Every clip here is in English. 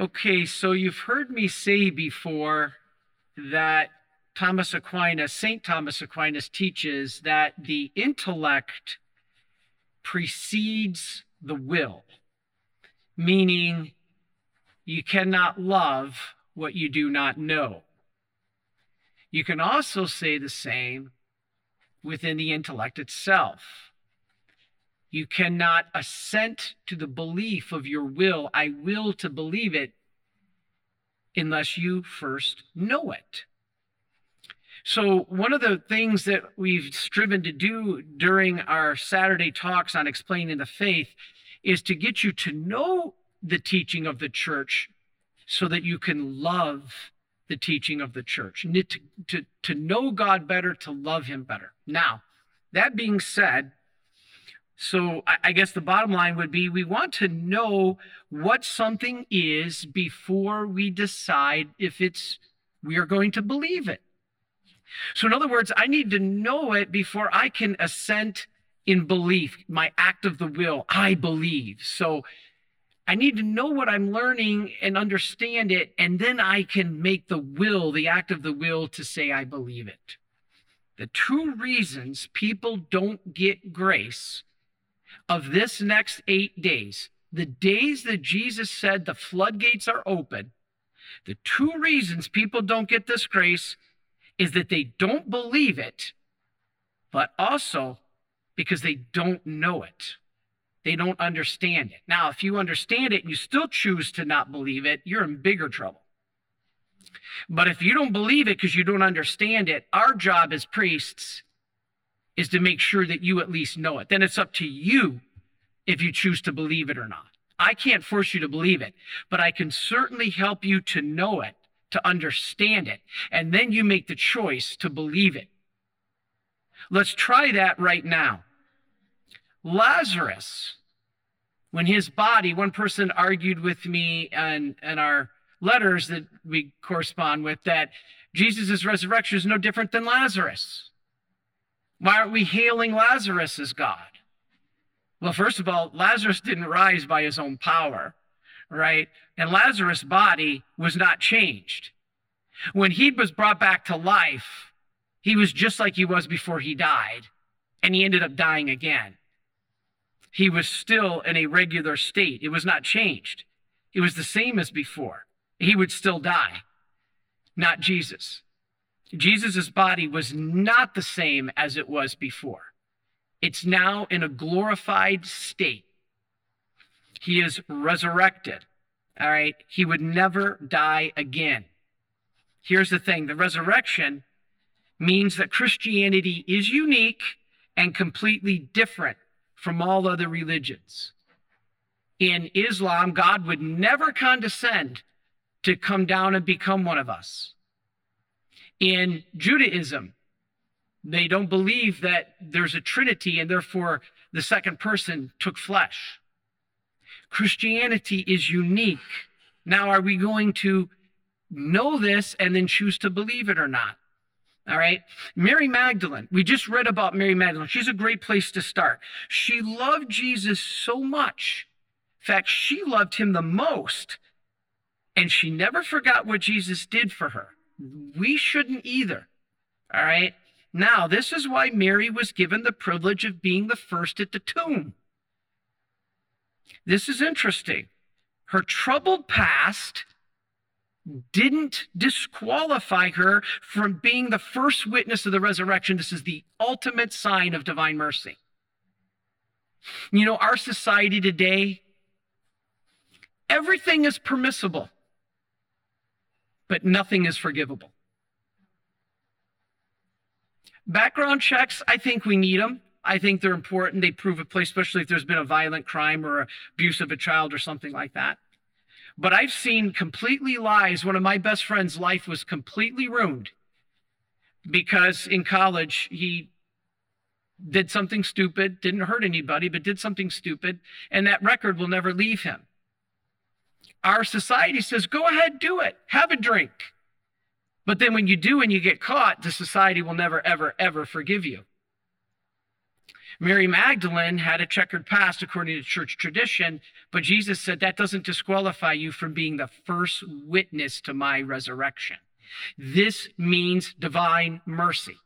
Okay, so you've heard me say before that Thomas Aquinas, St. Thomas Aquinas teaches that the intellect precedes the will, meaning you cannot love what you do not know. You can also say the same within the intellect itself. You cannot assent to the belief of your will, I will to believe it, unless you first know it. So, one of the things that we've striven to do during our Saturday talks on explaining the faith is to get you to know the teaching of the church so that you can love the teaching of the church, to, to, to know God better, to love Him better. Now, that being said, so I, guess the bottom line would be we want to know what something is before we decide if it's we are going to believe it. So, in other words, I need to know it before I can assent in belief, my act of the will. I believe. So, I need to know what I'm learning and understand it, and then I can make the will, the act of the will, to say I believe it. The two reasons people don't get grace of this next eight days, the days that Jesus said the floodgates are open, the two reasons people don't get this grace is that they don't believe it, but also because they don't know it. They don't understand it. Now, if you understand it and you still choose to not believe it, you're in bigger trouble. But if you don't believe it because you don't understand it, our job as priests is to make sure that you at least know it. Then it's up to you if you choose to believe it or not. I can't force you to believe it, but I can certainly help you to know it to understand it. And then you make the choice to believe it. Let's try that right now. Lazarus, when his body, one person argued with me and, and our letters that we correspond with that Jesus' resurrection is no different than Lazarus. Why aren't we hailing Lazarus as God? Well, first of all, Lazarus didn't rise by his own power right? And Lazarus' body was not changed. When he was brought back to life, he was just like he was before he died, and he ended up dying again. He was still in a regular state. It was not changed. It was the same as before. He would still die, not Jesus. Jesus' body was not the same as it was before. It's now in a glorified state. He is resurrected. All right. He would never die again. Here's the thing the resurrection means that Christianity is unique and completely different from all other religions. In Islam, God would never condescend to come down and become one of us. In Judaism, they don't believe that there's a trinity and therefore the second person took flesh. Christianity is unique. Now, are we going to know this and then choose to believe it or not? All right. Mary Magdalene, we just read about Mary Magdalene. She's a great place to start. She loved Jesus so much. In fact, she loved him the most. And she never forgot what Jesus did for her. We shouldn't either. All right. Now, this is why Mary was given the privilege of being the first at the tomb. This is interesting. Her troubled past didn't disqualify her from being the first witness of the resurrection. This is the ultimate sign of divine mercy. You know, our society today, everything is permissible, but nothing is forgivable. Background checks, I think we need them. I think they're important. They prove a place, especially if there's been a violent crime or abuse of a child or something like that. But I've seen completely lies. One of my best friend's life was completely ruined because in college he did something stupid, didn't hurt anybody, but did something stupid, and that record will never leave him. Our society says, go ahead, do it, have a drink. But then when you do and you get caught, the society will never, ever, ever forgive you. Mary Magdalene had a checkered past according to church tradition, but Jesus said that doesn't disqualify you from being the first witness to my resurrection. This means divine mercy.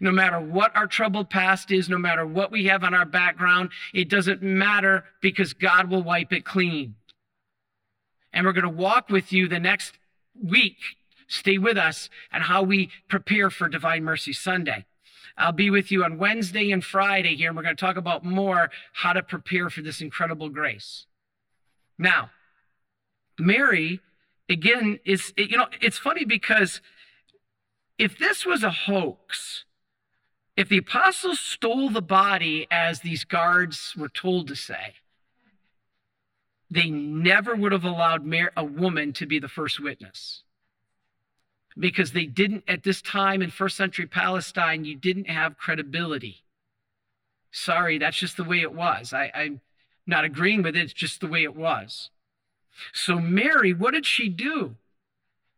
No matter what our troubled past is, no matter what we have on our background, it doesn't matter because God will wipe it clean. And we're going to walk with you the next week. Stay with us and how we prepare for Divine Mercy Sunday. I'll be with you on Wednesday and Friday here, and we're going to talk about more how to prepare for this incredible grace. Now, Mary, again, is, you know, it's funny because if this was a hoax, if the apostles stole the body as these guards were told to say, they never would have allowed a woman to be the first witness. Because they didn't at this time in first century palestine you didn't have credibility. Sorry that's just the way it was. I, i'm not agreeing with it it's just the way it was. So mary what did she do?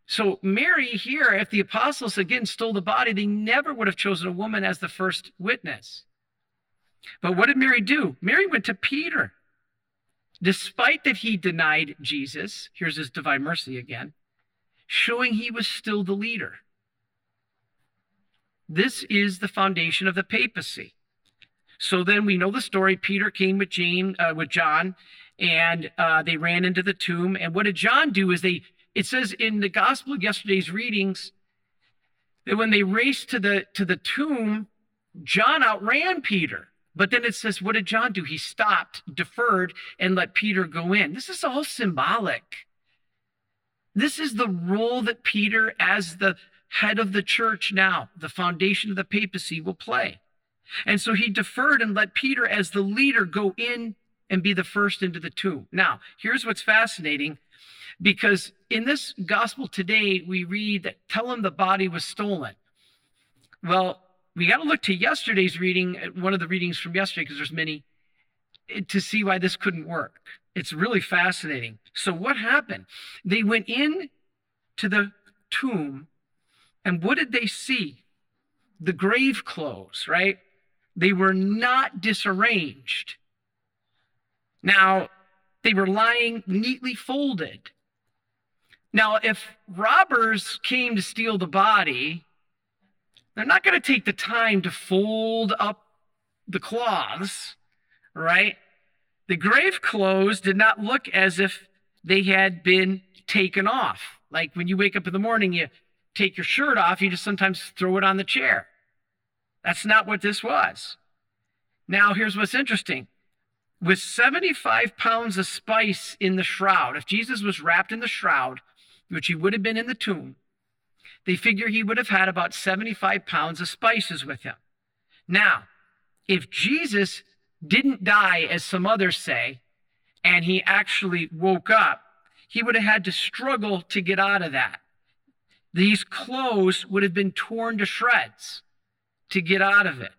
So mary here if the apostles again stole the body they never would have chosen a woman as the first witness. But what did mary do? Mary went to peter despite that he denied jesus here's his divine mercy again showing he was still the leader. This is the foundation of the papacy. So then we know the story. Peter came with Jane, uh, with John, and uh, they ran into the tomb. And what did John do? Is they it says in the gospel of yesterday's readings that when they raced to the to the tomb, John outran Peter. But then it says, what did John do? He stopped, deferred, and let Peter go in. This is all symbolic. This is the role that Peter, as the head of the church now, the foundation of the papacy, will play. And so he deferred and let Peter, as the leader, go in and be the first into the tomb. Now, here's what's fascinating because in this gospel today, we read that tell him the body was stolen. Well, we got to look to yesterday's reading, uh, one of the readings from yesterday, because there's many, eh, to see why this couldn't work. It's really fascinating. So what happened? They went in to the tomb, and what did they see? The grave clothes, right? They were not disarranged. Now, they were lying neatly folded. Now, if robbers came to steal the body, they're not going to take the time to fold up the cloths, right? The grave clothes did not look as if they had been taken off. Like when you wake up in the morning, you take your shirt off, you just sometimes throw it on the chair. That's not what this was. Now, here's what's interesting. With 75 pounds of spice in the shroud, if Jesus was wrapped in the shroud, which he would have been in the tomb, they figure he would have had about 75 pounds of spices with him. Now, if Jesus didn't die, as some others say, and he actually woke up, he would have had to struggle to get out of that. These clothes would have been torn to shreds to get out of it.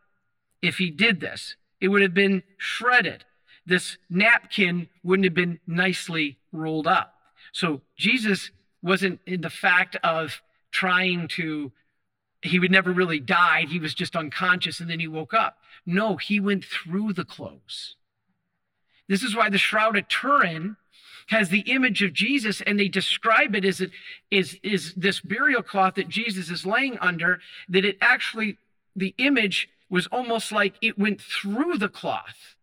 If he did this, it would have been shredded. This napkin wouldn't have been nicely rolled up. So Jesus wasn't in the fact of trying to he would never really died. He was just unconscious and then he woke up. No, he went through the clothes. This is why the Shroud of Turin has the image of Jesus and they describe it as it is, is this burial cloth that Jesus is laying under, that it actually, the image was almost like it went through the cloth.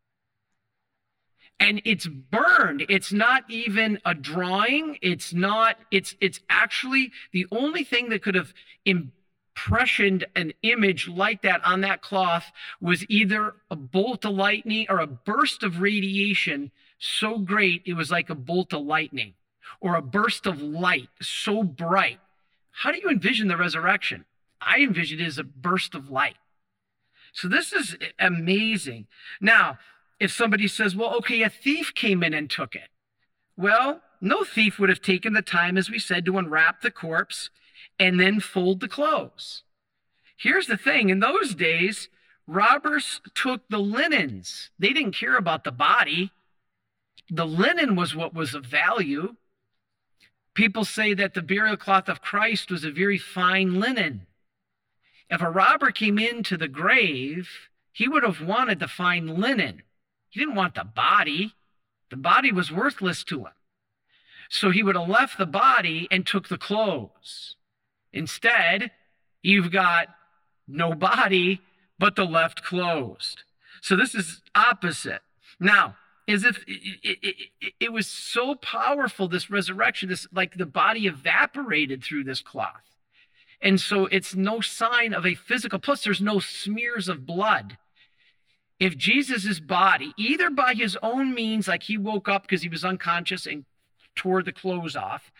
And it's burned. It's not even a drawing. It's not, it's it's actually the only thing that could have impressioned an image like that on that cloth was either a bolt of lightning or a burst of radiation so great it was like a bolt of lightning or a burst of light so bright. How do you envision the resurrection? I envision it as a burst of light. So this is amazing. Now, if somebody says, well, okay, a thief came in and took it. Well, no thief would have taken the time, as we said, to unwrap the corpse and then fold the clothes. Here's the thing in those days, robbers took the linens, they didn't care about the body. The linen was what was of value. People say that the burial cloth of Christ was a very fine linen. If a robber came into the grave he would have wanted to find linen. He didn't want the body. The body was worthless to him. So he would have left the body and took the clothes. Instead, you've got no body, but the left closed. So this is opposite. Now, as if it, it, it, it, was so powerful, this resurrection, this like the body evaporated through this cloth. And so it's no sign of a physical, plus, there's no smears of blood. If Jesus's body, either by his own means, like he woke up because he was unconscious and tore the clothes off,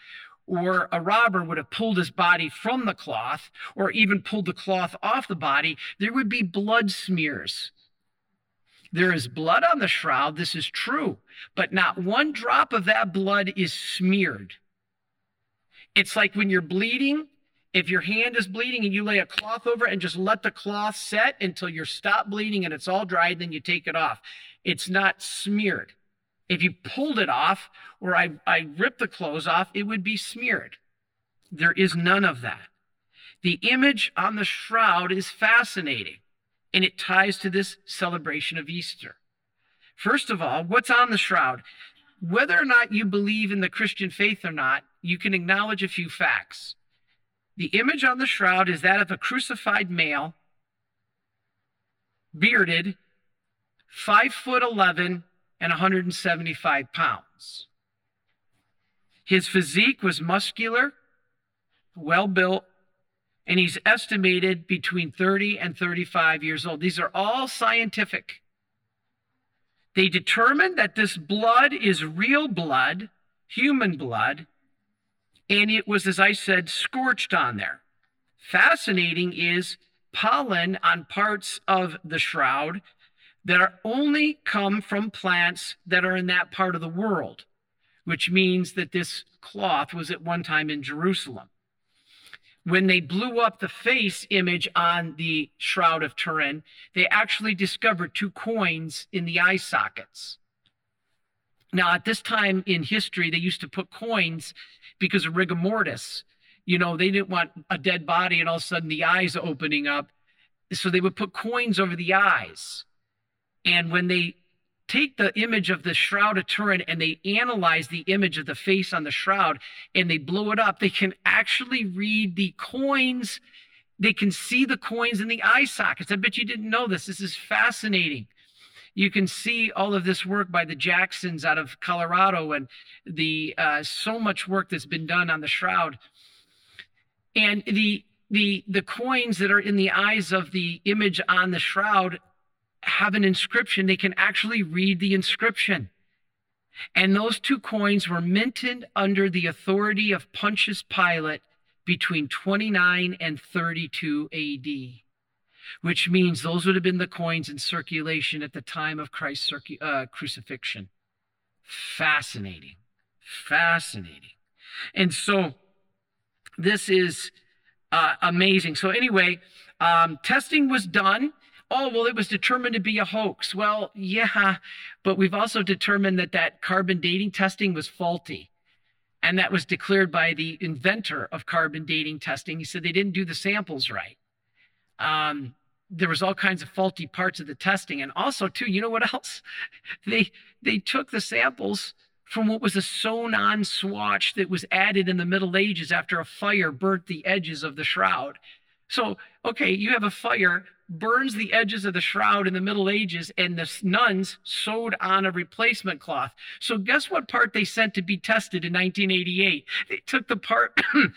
or a robber would have pulled his body from the cloth, or even pulled the cloth off the body, there would be blood smears. There is blood on the shroud, this is true, but not one drop of that blood is smeared. It's like when you're bleeding, if your hand is bleeding and you lay a cloth over it and just let the cloth set until you're stopped bleeding and it's all dried, then you take it off. It's not smeared. If you pulled it off or I, I ripped the clothes off, it would be smeared. There is none of that. The image on the shroud is fascinating and it ties to this celebration of Easter. First of all, what's on the shroud? Whether or not you believe in the Christian faith or not, you can acknowledge a few facts. The image on the shroud is that of a crucified male, bearded, five foot 11 and 175 pounds. His physique was muscular, well built, and he's estimated between 30 and 35 years old. These are all scientific. They determined that this blood is real blood, human blood, and it was, as I said, scorched on there. Fascinating is pollen on parts of the shroud that are only come from plants that are in that part of the world, which means that this cloth was at one time in Jerusalem. When they blew up the face image on the Shroud of Turin, they actually discovered two coins in the eye sockets. Now, at this time in history, they used to put coins because of rigor mortis. You know, they didn't want a dead body and all of a sudden the eyes opening up. So they would put coins over the eyes. And when they take the image of the shroud of Turin and they analyze the image of the face on the shroud and they blow it up, they can actually read the coins. They can see the coins in the eye sockets. I bet you didn't know this. This is fascinating. You can see all of this work by the Jacksons out of Colorado and the uh, so much work that's been done on the shroud. And the the the coins that are in the eyes of the image on the shroud have an inscription. They can actually read the inscription. And those two coins were minted under the authority of Pontius Pilate between 29 and 32 AD, which means those would have been the coins in circulation at the time of Christ's circu- uh, crucifixion. Fascinating. Fascinating. And so this is uh, amazing. So, anyway, um, testing was done oh, well, it was determined to be a hoax. Well, yeah, but we've also determined that that carbon dating testing was faulty. And that was declared by the inventor of carbon dating testing. He said they didn't do the samples right. Um, there was all kinds of faulty parts of the testing. And also, too, you know what else? They they took the samples from what was a sewn-on swatch that was added in the Middle Ages after a fire burnt the edges of the shroud. So, okay, you have a fire burns the edges of the shroud in the Middle Ages, and the nuns sewed on a replacement cloth. So, guess what part they sent to be tested in 1988? They took the part.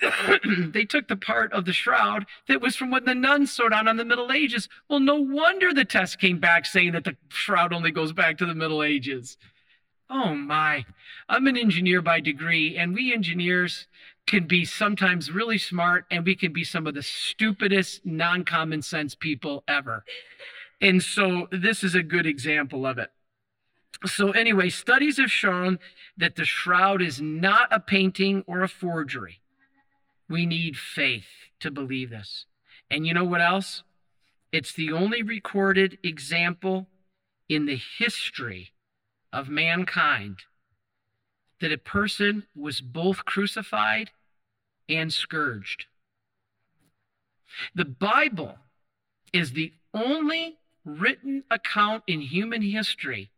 they took the part of the shroud that was from when the nuns sewed on in the Middle Ages. Well, no wonder the test came back saying that the shroud only goes back to the Middle Ages. Oh my. I'm an engineer by degree, and we engineers, can be sometimes really smart and we can be some of the stupidest non-common sense people ever and so this is a good example of it so anyway studies have shown that the shroud is not a painting or a forgery we need faith to believe this and you know what else it's the only recorded example in the history of mankind that a person was both crucified and scourged. The Bible is the only written account in human history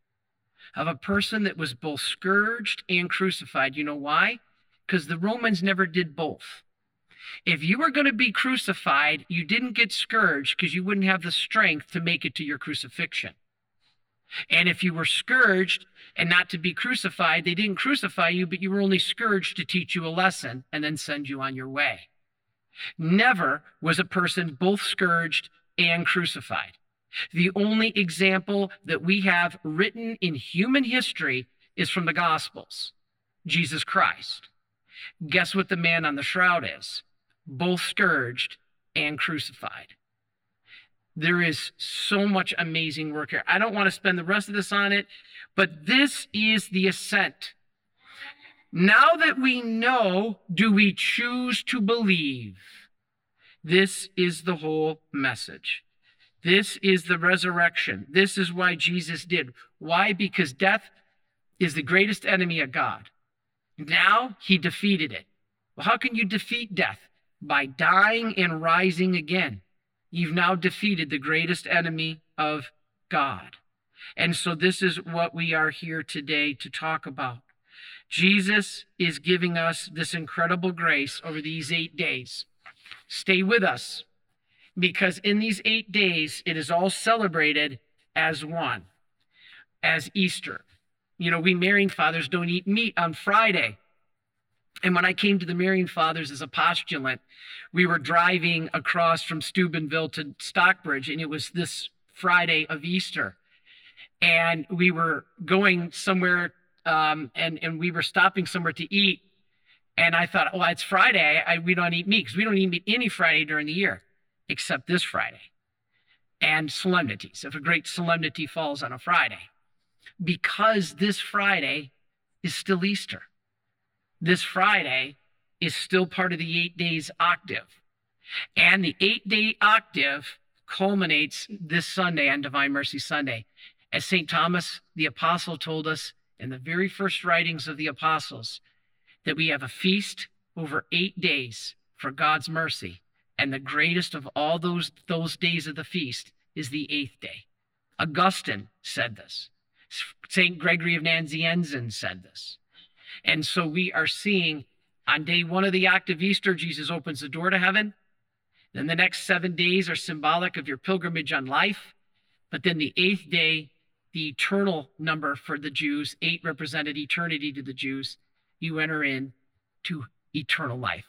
of a person that was both scourged and crucified. You know why? Because the Romans never did both. If you were going to be crucified, you didn't get scourged because you wouldn't have the strength to make it to your crucifixion. And if you were scourged and not to be crucified, they didn't crucify you, but you were only scourged to teach you a lesson and then send you on your way. Never was a person both scourged and crucified. The only example that we have written in human history is from the Gospels Jesus Christ. Guess what the man on the shroud is? Both scourged and crucified. There is so much amazing work here. I don't want to spend the rest of this on it, but this is the ascent. Now that we know, do we choose to believe? This is the whole message. This is the resurrection. This is why Jesus did. Why? Because death is the greatest enemy of God. Now he defeated it. Well, how can you defeat death? By dying and rising again. You've now defeated the greatest enemy of God. And so this is what we are here today to talk about. Jesus is giving us this incredible grace over these eight days. Stay with us because in these eight days, it is all celebrated as one, as Easter. You know, we Marian fathers don't eat meat on Friday. And when I came to the Marian Fathers as a postulant, we were driving across from Steubenville to Stockbridge, and it was this Friday of Easter. And we were going somewhere, um, and, and we were stopping somewhere to eat. And I thought, well, it's Friday. I, we don't eat meat because we don't eat meat any Friday during the year except this Friday, and solemnities, if a great solemnity falls on a Friday, because this Friday is still Easter. This Friday is still part of the eight days octave. And the eight day octave culminates this Sunday on Divine Mercy Sunday. As St. Thomas the Apostle told us in the very first writings of the apostles, that we have a feast over eight days for God's mercy. And the greatest of all those, those days of the feast is the eighth day. Augustine said this. St. Gregory of Nazianzen said this. And so we are seeing on day one of the of Easter, Jesus opens the door to heaven. Then the next seven days are symbolic of your pilgrimage on life. But then the eighth day, the eternal number for the Jews, eight represented eternity to the Jews, you enter in to eternal life.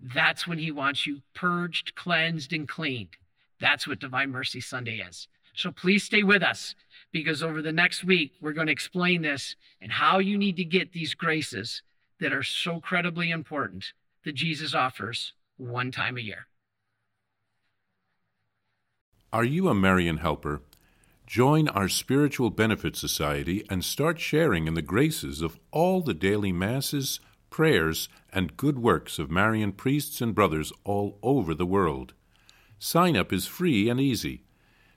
That's when he wants you purged, cleansed, and cleaned. That's what Divine Mercy Sunday is. So please stay with us because over the next week, we're going to explain this and how you need to get these graces that are so credibly important that Jesus offers one time a year. Are you a Marian helper? Join our Spiritual Benefit Society and start sharing in the graces of all the daily masses prayers, and good works of Marian priests and brothers all over the world. Sign up is free and easy.